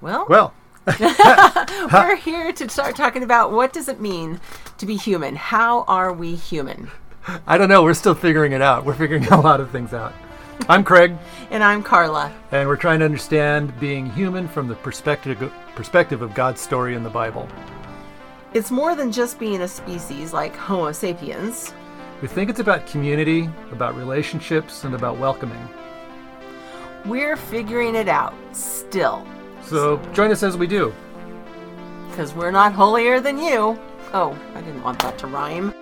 Well, Well, we're here to start talking about what does it mean to be human? How are we human? I don't know. We're still figuring it out. We're figuring a lot of things out. I'm Craig, And I'm Carla. and we're trying to understand being human from the perspective perspective of God's story in the Bible. It's more than just being a species like Homo sapiens. We think it's about community, about relationships, and about welcoming. We're figuring it out still. So join us as we do. Because we're not holier than you. Oh, I didn't want that to rhyme.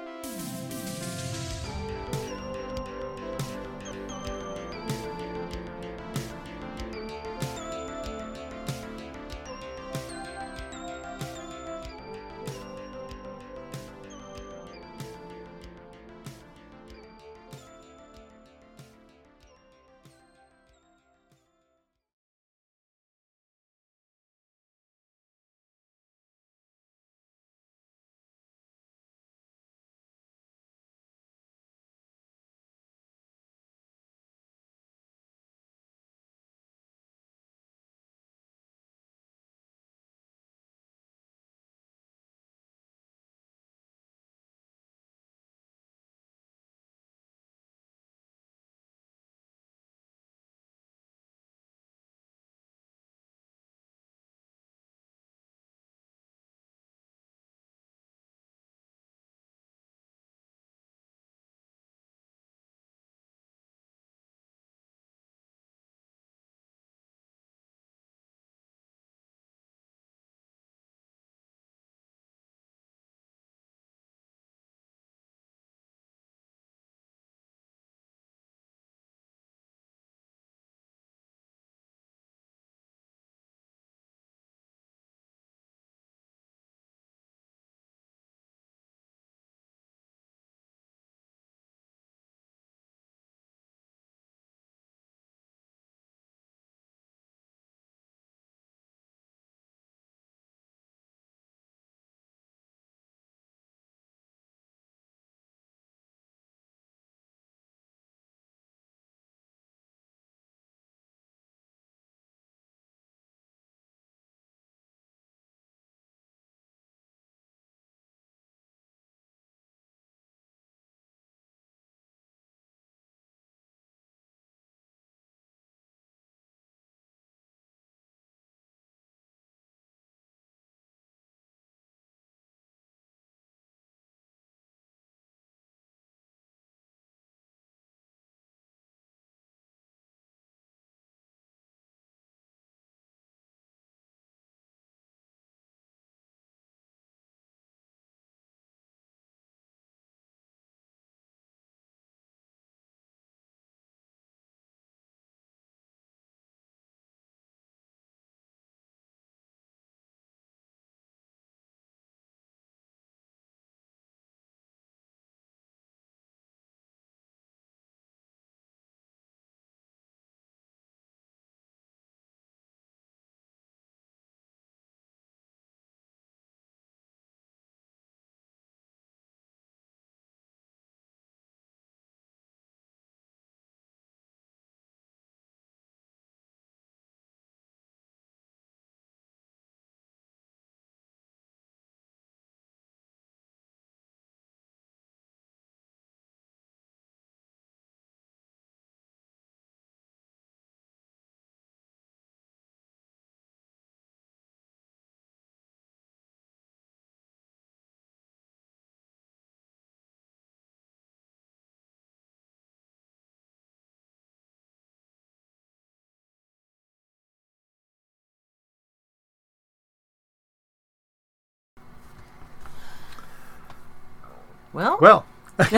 Well, Well,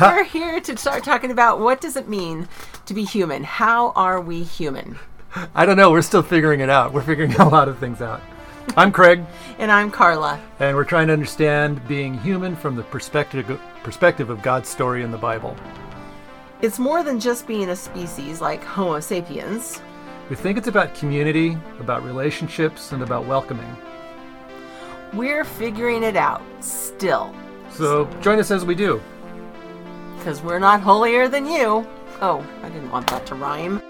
we're here to start talking about what does it mean to be human? How are we human? I don't know. We're still figuring it out. We're figuring a lot of things out. I'm Craig, And I'm Carla. and we're trying to understand being human from the perspective perspective of God's story in the Bible. It's more than just being a species like Homo sapiens. We think it's about community, about relationships, and about welcoming. We're figuring it out still. So join us as we do. Because we're not holier than you. Oh, I didn't want that to rhyme.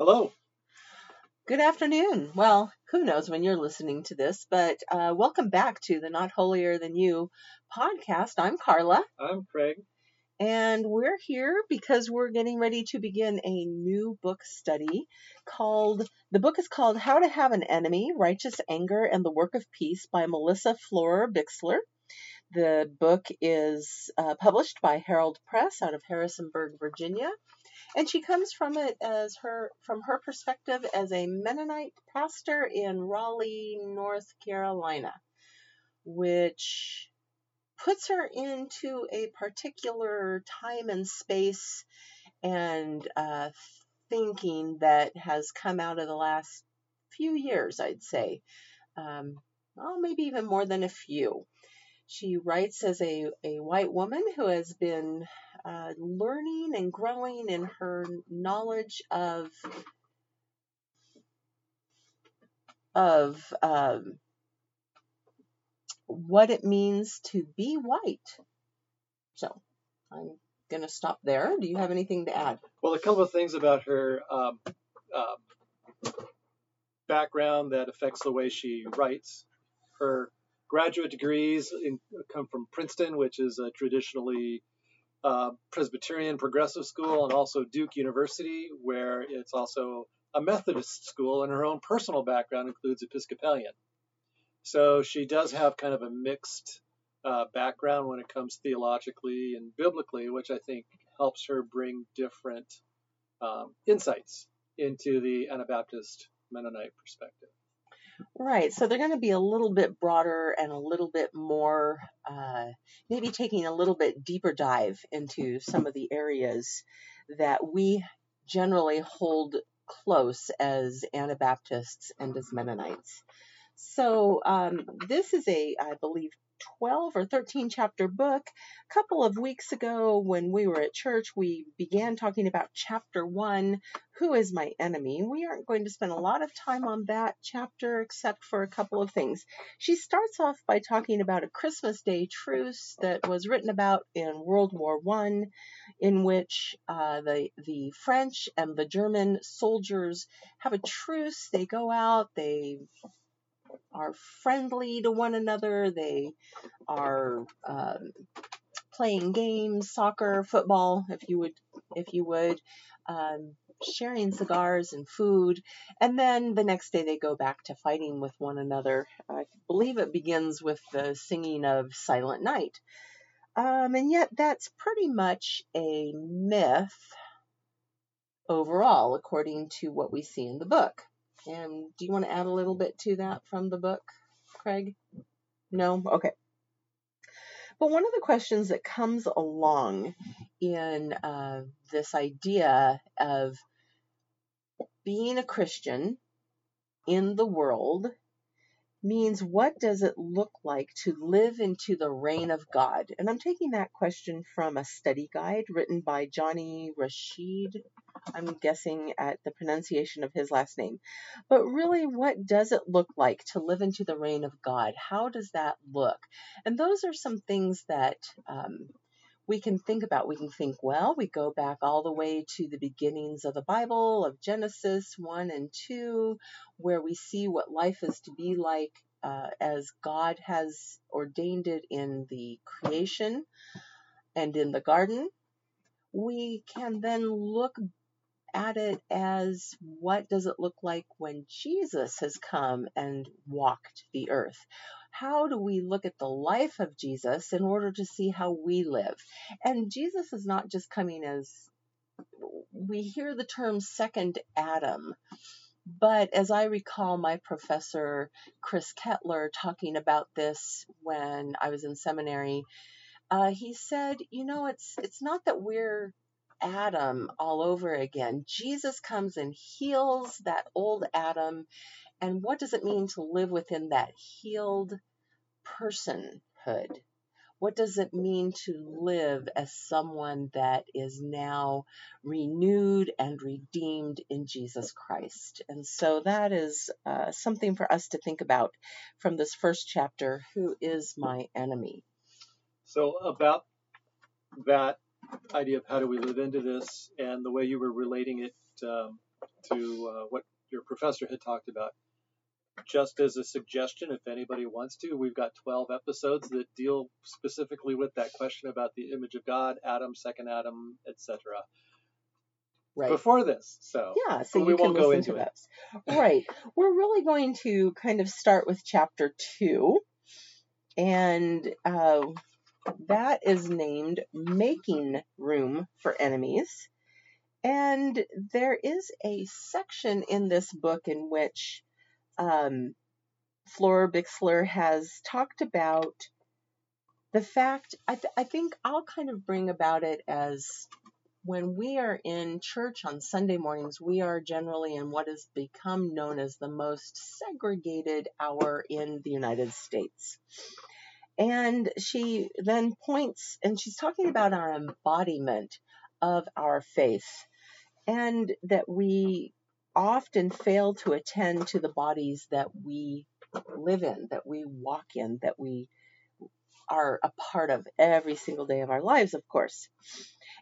Hello. Good afternoon. Well, who knows when you're listening to this, but uh, welcome back to the Not Holier Than You podcast. I'm Carla. I'm Craig. And we're here because we're getting ready to begin a new book study called, the book is called How to Have an Enemy Righteous Anger and the Work of Peace by Melissa Florer Bixler. The book is uh, published by Herald Press out of Harrisonburg, Virginia and she comes from it as her from her perspective as a Mennonite pastor in Raleigh, North Carolina, which puts her into a particular time and space and uh, thinking that has come out of the last few years, I'd say. Um, well, maybe even more than a few. She writes as a, a white woman who has been uh, learning and growing in her knowledge of of um, what it means to be white. So I'm going to stop there. Do you have anything to add? Well, a couple of things about her um, um, background that affects the way she writes. Her graduate degrees in, come from Princeton, which is a traditionally uh, Presbyterian progressive school, and also Duke University, where it's also a Methodist school, and her own personal background includes Episcopalian. So she does have kind of a mixed uh, background when it comes theologically and biblically, which I think helps her bring different um, insights into the Anabaptist Mennonite perspective. Right. So they're going to be a little bit broader and a little bit more, uh, maybe taking a little bit deeper dive into some of the areas that we generally hold close as Anabaptists and as Mennonites. So um, this is a, I believe, 12 or 13 chapter book. A couple of weeks ago, when we were at church, we began talking about chapter one Who is my enemy? We aren't going to spend a lot of time on that chapter except for a couple of things. She starts off by talking about a Christmas Day truce that was written about in World War One, in which uh, the, the French and the German soldiers have a truce. They go out, they are friendly to one another. They are um, playing games, soccer, football, if you would, if you would, um, sharing cigars and food, and then the next day they go back to fighting with one another. I believe it begins with the singing of Silent Night. Um, and yet, that's pretty much a myth overall, according to what we see in the book. And do you want to add a little bit to that from the book, Craig? No? Okay. But one of the questions that comes along in uh, this idea of being a Christian in the world means what does it look like to live into the reign of God? And I'm taking that question from a study guide written by Johnny Rashid. I'm guessing at the pronunciation of his last name. But really, what does it look like to live into the reign of God? How does that look? And those are some things that um, we can think about. We can think, well, we go back all the way to the beginnings of the Bible, of Genesis 1 and 2, where we see what life is to be like uh, as God has ordained it in the creation and in the garden. We can then look at it as what does it look like when Jesus has come and walked the earth? How do we look at the life of Jesus in order to see how we live? And Jesus is not just coming as we hear the term second Adam. But as I recall my professor Chris Kettler talking about this when I was in seminary, uh, he said, you know, it's it's not that we're Adam all over again. Jesus comes and heals that old Adam. And what does it mean to live within that healed personhood? What does it mean to live as someone that is now renewed and redeemed in Jesus Christ? And so that is uh, something for us to think about from this first chapter Who is my enemy? So, about that idea of how do we live into this and the way you were relating it um, to uh, what your professor had talked about. Just as a suggestion, if anybody wants to, we've got 12 episodes that deal specifically with that question about the image of God, Adam, second Adam, etc. Right. Before this, so yeah, so we can won't go into to it. Right. We're really going to kind of start with chapter two, and uh, that is named "Making Room for Enemies." And there is a section in this book in which um, Florer Bixler has talked about the fact. I, th- I think I'll kind of bring about it as when we are in church on Sunday mornings, we are generally in what has become known as the most segregated hour in the United States. And she then points, and she's talking about our embodiment of our faith, and that we often fail to attend to the bodies that we live in, that we walk in, that we are a part of every single day of our lives, of course.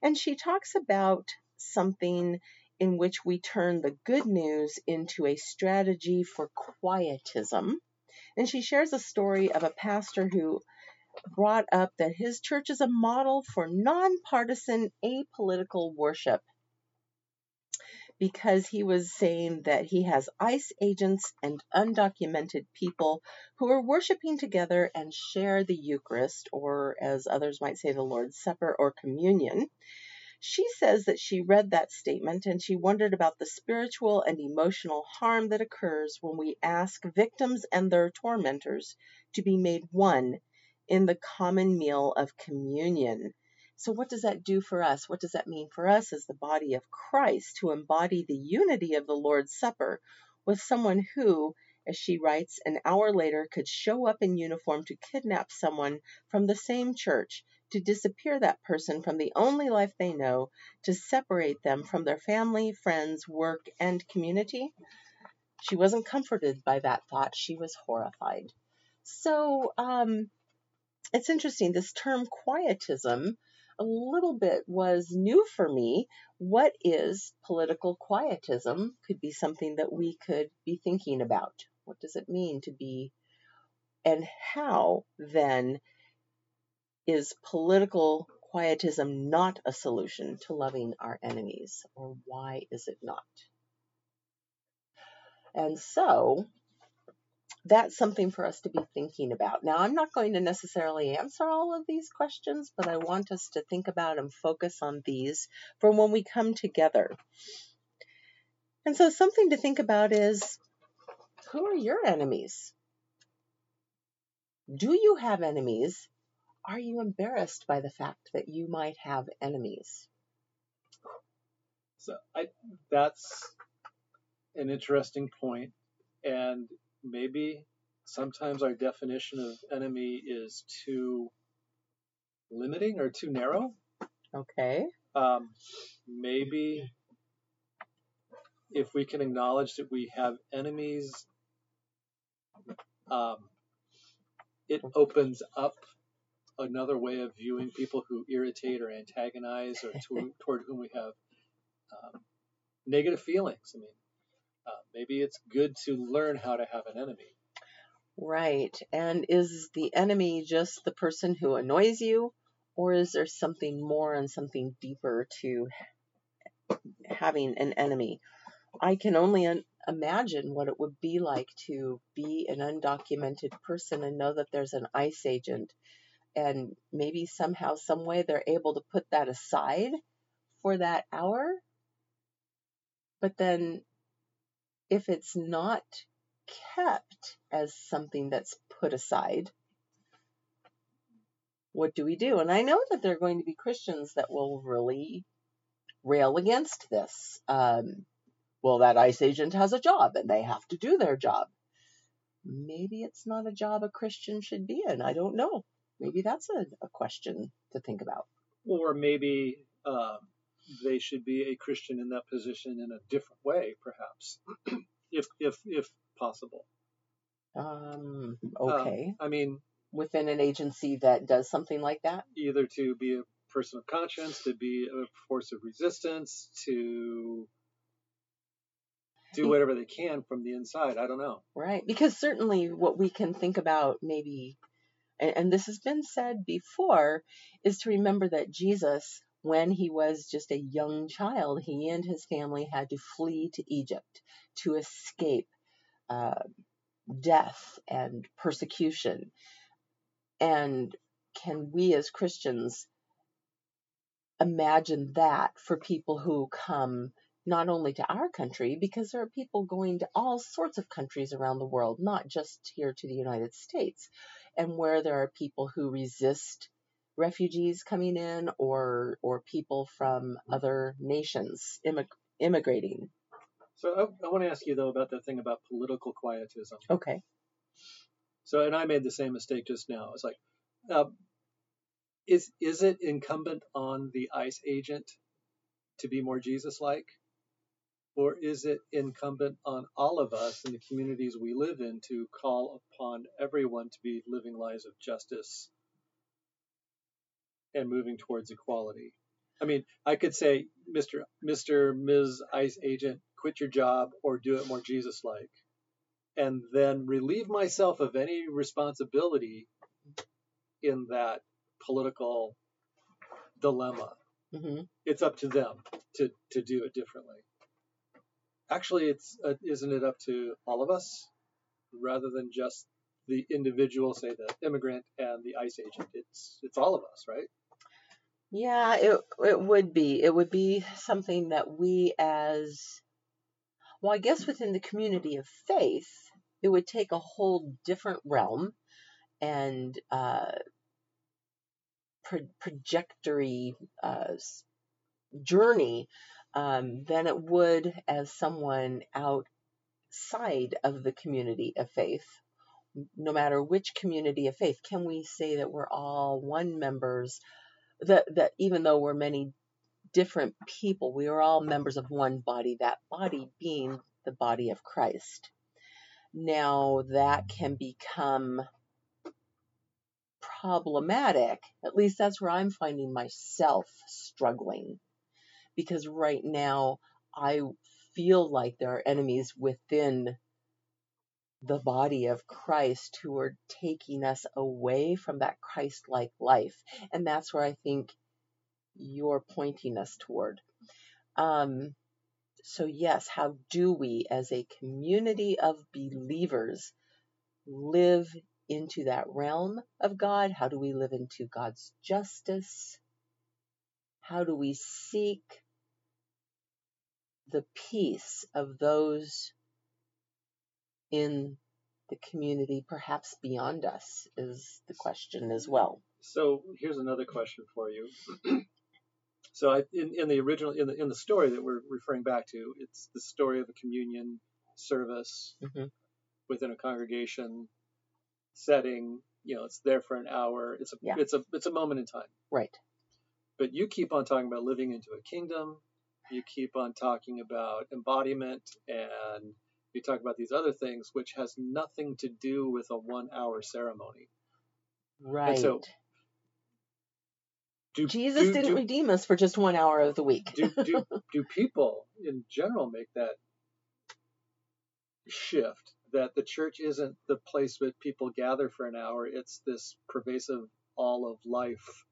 And she talks about something in which we turn the good news into a strategy for quietism. And she shares a story of a pastor who brought up that his church is a model for nonpartisan, apolitical worship because he was saying that he has ICE agents and undocumented people who are worshiping together and share the Eucharist, or as others might say, the Lord's Supper or communion. She says that she read that statement and she wondered about the spiritual and emotional harm that occurs when we ask victims and their tormentors to be made one in the common meal of communion. So, what does that do for us? What does that mean for us as the body of Christ to embody the unity of the Lord's Supper with someone who, as she writes, an hour later could show up in uniform to kidnap someone from the same church, to disappear that person from the only life they know, to separate them from their family, friends, work, and community? She wasn't comforted by that thought. She was horrified. So, um, it's interesting. This term quietism a little bit was new for me. What is political quietism? Could be something that we could be thinking about. What does it mean to be, and how then is political quietism not a solution to loving our enemies, or why is it not? And so that's something for us to be thinking about. Now, I'm not going to necessarily answer all of these questions, but I want us to think about and focus on these for when we come together. And so, something to think about is who are your enemies? Do you have enemies? Are you embarrassed by the fact that you might have enemies? So I, that's an interesting point, and maybe sometimes our definition of enemy is too limiting or too narrow. Okay. Um, maybe if we can acknowledge that we have enemies, um, it opens up another way of viewing people who irritate or antagonize or to, toward whom we have um, negative feelings. I mean, uh, maybe it's good to learn how to have an enemy. Right. And is the enemy just the person who annoys you, or is there something more and something deeper to having an enemy? I can only un- imagine what it would be like to be an undocumented person and know that there's an ICE agent, and maybe somehow, some way, they're able to put that aside for that hour. But then, if it's not kept as something that's put aside, what do we do? And I know that there are going to be Christians that will really rail against this. Um, well, that ICE agent has a job and they have to do their job. Maybe it's not a job a Christian should be in. I don't know. Maybe that's a, a question to think about. Or maybe um, they should be a Christian in that position in a different way, perhaps, if if if possible. Um, Um, okay. I mean, Within an agency that does something like that? either to be a person of conscience, to be a force of resistance, to do whatever they can from the inside. I don't know. Right. Because certainly what we can think about maybe, and, this has been said before, is to remember that Jesus, when he was just a young child, he and his family had to flee to Egypt to escape uh, death and persecution. And can we as Christians imagine that for people who come not only to our country, because there are people going to all sorts of countries around the world, not just here to the United States, and where there are people who resist refugees coming in or or people from other nations immig- immigrating. So I, I want to ask you though about the thing about political quietism. Okay. So and I made the same mistake just now. It's like, uh, is is it incumbent on the ICE agent to be more Jesus-like? Or is it incumbent on all of us in the communities we live in to call upon everyone to be living lives of justice and moving towards equality? I mean, I could say, Mr. Mr. Ms. ICE agent, quit your job or do it more Jesus like, and then relieve myself of any responsibility in that political dilemma. hmm It's up to them to, to do it differently actually it's uh, isn't it up to all of us rather than just the individual say the immigrant and the ice agent it's it's all of us right Yeah, it it would be. It would be something that we as well, I guess within the community of faith, it would take a whole different realm and uh, pro- trajectory uh, journey um, than it would as someone outside of the community of faith. No matter which community of faith, can we say that we're all one members? That that even though we're many different people, we are all members of one body. That body being the body of Christ. Now that can become problematic. At least that's where I'm finding myself struggling. Because right now I feel like there are enemies within the body of Christ who are taking us away from that Christ like life. And that's where I think you're pointing us toward. Um, so, yes, how do we, as a community of believers, live into that realm of God? How do we live into God's justice? How do we seek the peace of those in the community, perhaps beyond us, is the question as well. so here's another question for you so I, in, in the original in the in the story that we're referring back to it's the story of a communion service hmm within a congregation setting you know it's there for an hour it's a Yeah. it's a it's a moment in time Right. but you keep on talking about living into a kingdom you keep on talking about embodiment and you talk about these other things which has nothing to do with a one hour ceremony Right. so, do Jesus do, didn't do, redeem us for just one hour of the week. do, do, do people in general make that shift that the church isn't the place where people gather for an hour it's this pervasive all of life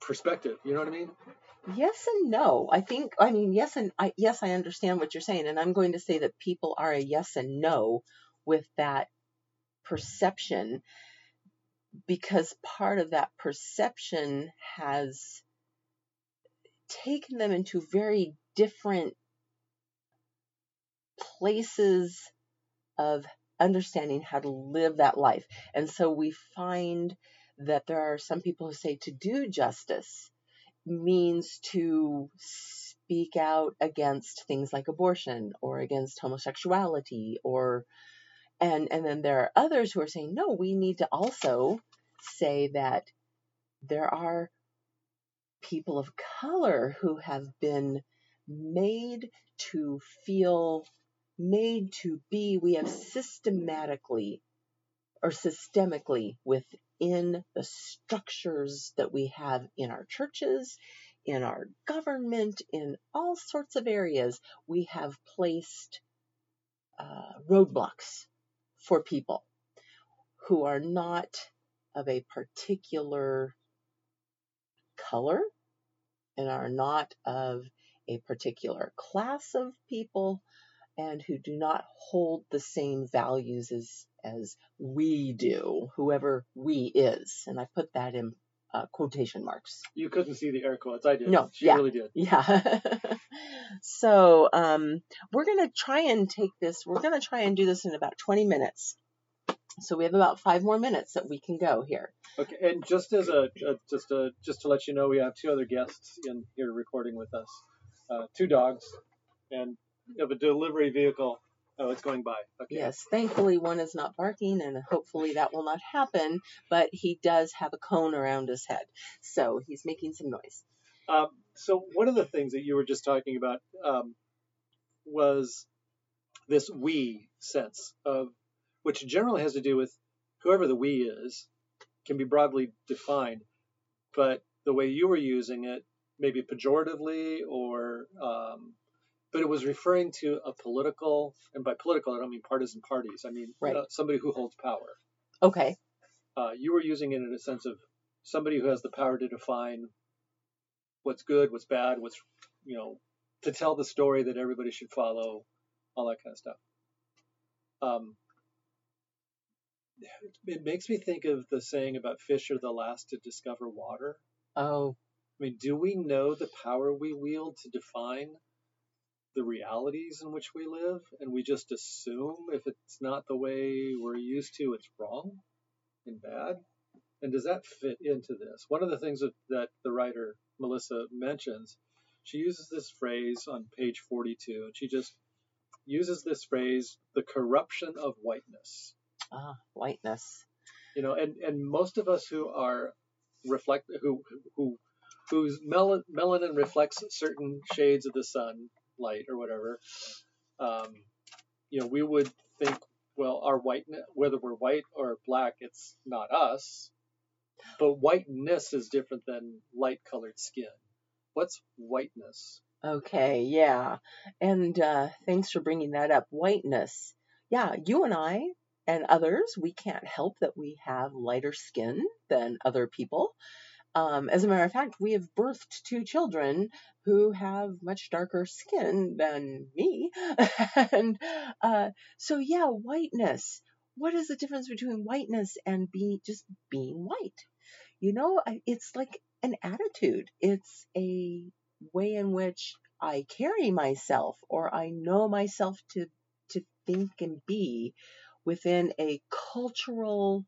perspective you know what i mean Yes and no. I think I mean yes and I yes I understand what you're saying and I'm going to say that people are a yes and no with that perception because part of that perception has taken them into very different places of understanding how to live that life. And so we find that there are some people who say to do justice means to speak out against things like abortion or against homosexuality or and and then there are others who are saying no we need to also say that there are people of color who have been made to feel made to be. We have systematically or systemically within the structures that we have in our churches in our government, in all sorts of areas, we have placed uh, roadblocks for people who are not of a particular color and are not of a particular class of people and who do not hold the same values as as we do, whoever we is. And I put that in uh, quotation marks. You couldn't see the air quotes. I did. No, she yeah. really did. Yeah. so um, we're going to try and take this, we're going to try and do this in about 20 minutes. So we have about five more minutes that we can go here. Okay, and just as a, a just a just to let you know, we have two other guests in here recording with us, uh, two dogs, and have a delivery vehicle. Oh, it's going by. Okay. Yes, thankfully one is not barking, and hopefully that will not happen. But he does have a cone around his head, so he's making some noise. Um, so one of the things that you were just talking about um, was this we sense of, which generally has to do with whoever the we is, can be broadly defined, but the way you were using it, maybe pejoratively or um, but it was referring to a political, and by political I don't mean partisan parties. I mean Right. uh, somebody who holds power. Okay, Uh, you were using it in a sense of somebody who has the power to define what's good, what's bad, what's you know, to tell the story that everybody should follow, all that kind of stuff. Um, it makes me think of the saying about fish are the last to discover water. oh, I mean, do we know the power we wield to define the realities in which we live, and we just assume if it's not the way we're used to, it's wrong and bad? And does that fit into this? One of the things that, that the writer Melissa mentions, she uses this phrase on page 42, and she just uses this phrase, the corruption of whiteness ah, whiteness. you know and and most of us who are reflect who who whose mel- melanin reflects certain shades of the sun light or whatever um, you know we would think well our whiteness, whether we're white or black it's not us but whiteness is different than light colored skin what's whiteness Okay, yeah. And uh, thanks for bringing that up. Whiteness. Yeah, you and I and others, we can't help that we have lighter skin than other people. Um, as a matter of fact, we have birthed two children who have much darker skin than me. and uh, so, yeah, whiteness. What is the difference between whiteness and be just being white? You know, it's like an attitude. It's a way in which I carry myself or I know myself to to think and be within a cultural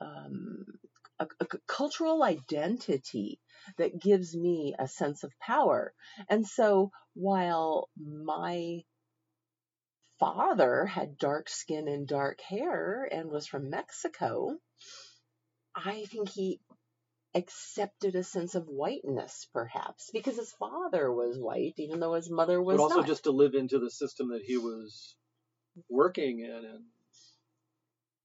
um, a, a cultural identity that gives me a sense of power. And so while my father had dark skin and dark hair and was from Mexico, I think he accepted a sense of whiteness perhaps because his father was white even though his mother was but also not. just to live into the system that he was working in and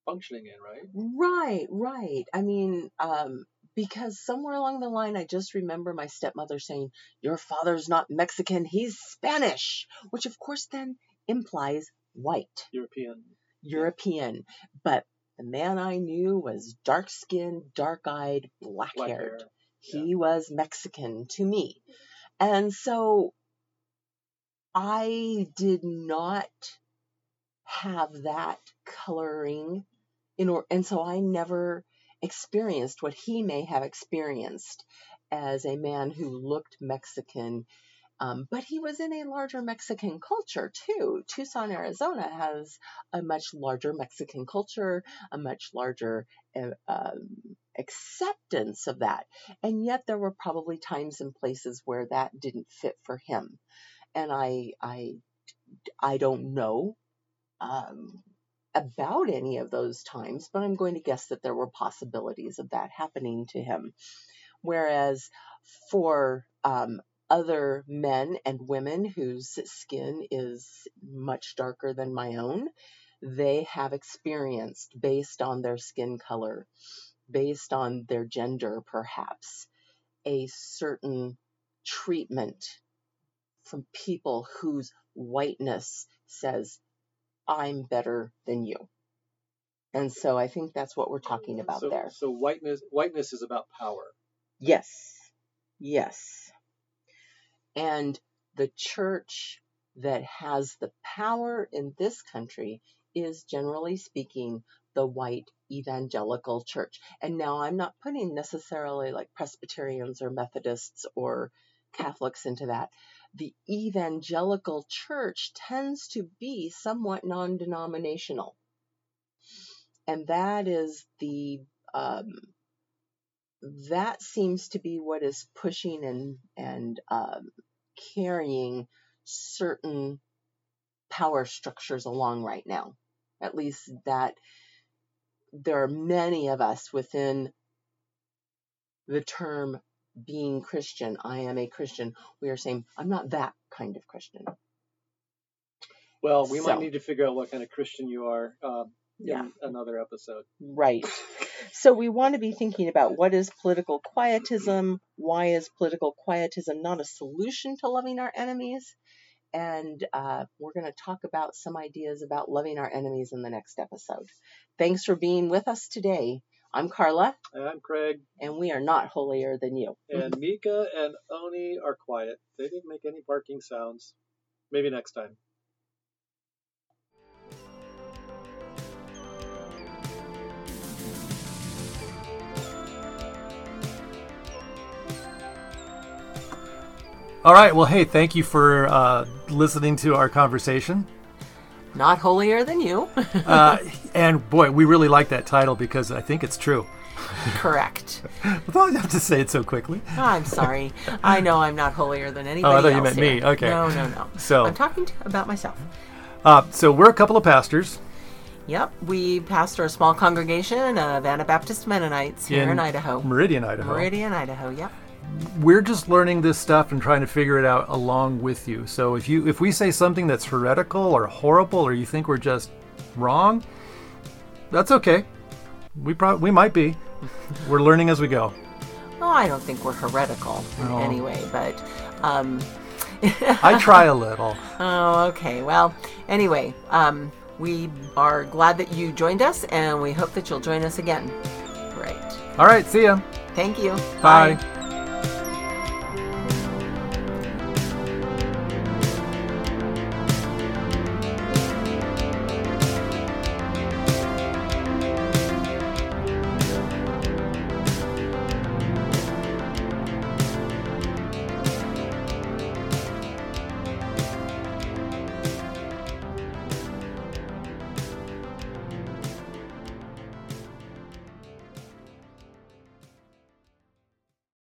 functioning in right Right, right. I mean, um, because somewhere along the line, I just remember my stepmother saying, Your father's not Mexican, he's Spanish, which of course then implies white, european European. But the man I knew was dark skinned, dark eyed, black haired. hair He was Mexican to me. And so I did not have that coloring in or and so I never experienced what he may have experienced as a man who looked Mexican. Um, but he was in a larger Mexican culture too. Tucson, Arizona has a much larger Mexican culture, a much larger uh, um, acceptance of that. And yet there were probably times and places where that didn't fit for him. And I, I, I don't know um, about any of those times, but I'm going to guess that there were possibilities of that happening to him. Whereas for um, other men and women whose skin is much darker than my own, they have experienced based on their skin color, based on their gender, perhaps, a certain treatment from people whose whiteness says, I'm better than you. And so I think that's what we're talking about so, there. So whiteness whiteness is about power. Yes. Yes. And the church that has the power in this country is generally speaking the white evangelical church. And now I'm not putting necessarily like Presbyterians or Methodists or Catholics into that. The evangelical church tends to be somewhat non denominational. And that is the, um, that seems to be what is pushing and, and um, carrying certain power structures along right now. At least that there are many of us within the term being Christian, I am a Christian, we are saying, I'm not that kind of Christian. Well, we So- might need to figure out what kind of Christian you are um, Yeah. in another episode. Right. So we want to be thinking about what is political quietism? Why is political quietism not a solution to loving our enemies? And uh, we're going to talk about some ideas about loving our enemies in the next episode. Thanks for being with us today. I'm Carla, And I'm Craig, and we are not holier than you. and Mika and Oni are quiet. They didn't make any barking sounds. Maybe next time. All right. Well, hey, thank you for uh, listening to our conversation. Not holier than you. Uh, and boy, we really like that title because I think it's true. Correct. I thought you have to say it so quickly. I'm sorry. I know I'm not holier than anybody Oh, I thought you meant here. me. Okay. No, no, no. So- I'm talking to, about myself. Uh, so we're a couple of pastors Yep, we pastor a small congregation of Anabaptist Mennonites here in, Idaho. Meridian, Idaho. Meridian, Idaho. Yep. We're just learning this stuff and trying to figure it out along with you. So if you if we say something that's heretical or horrible or you think we're just wrong, that's okay. We probably we might be. We're learning as we go. Well, I don't think we're heretical in No. anyway, but um, I try a little. oh, okay. Well, anyway, um, we are glad that you joined us, and we hope that you'll join us again. Right. All right, see ya. Thank you. Bye.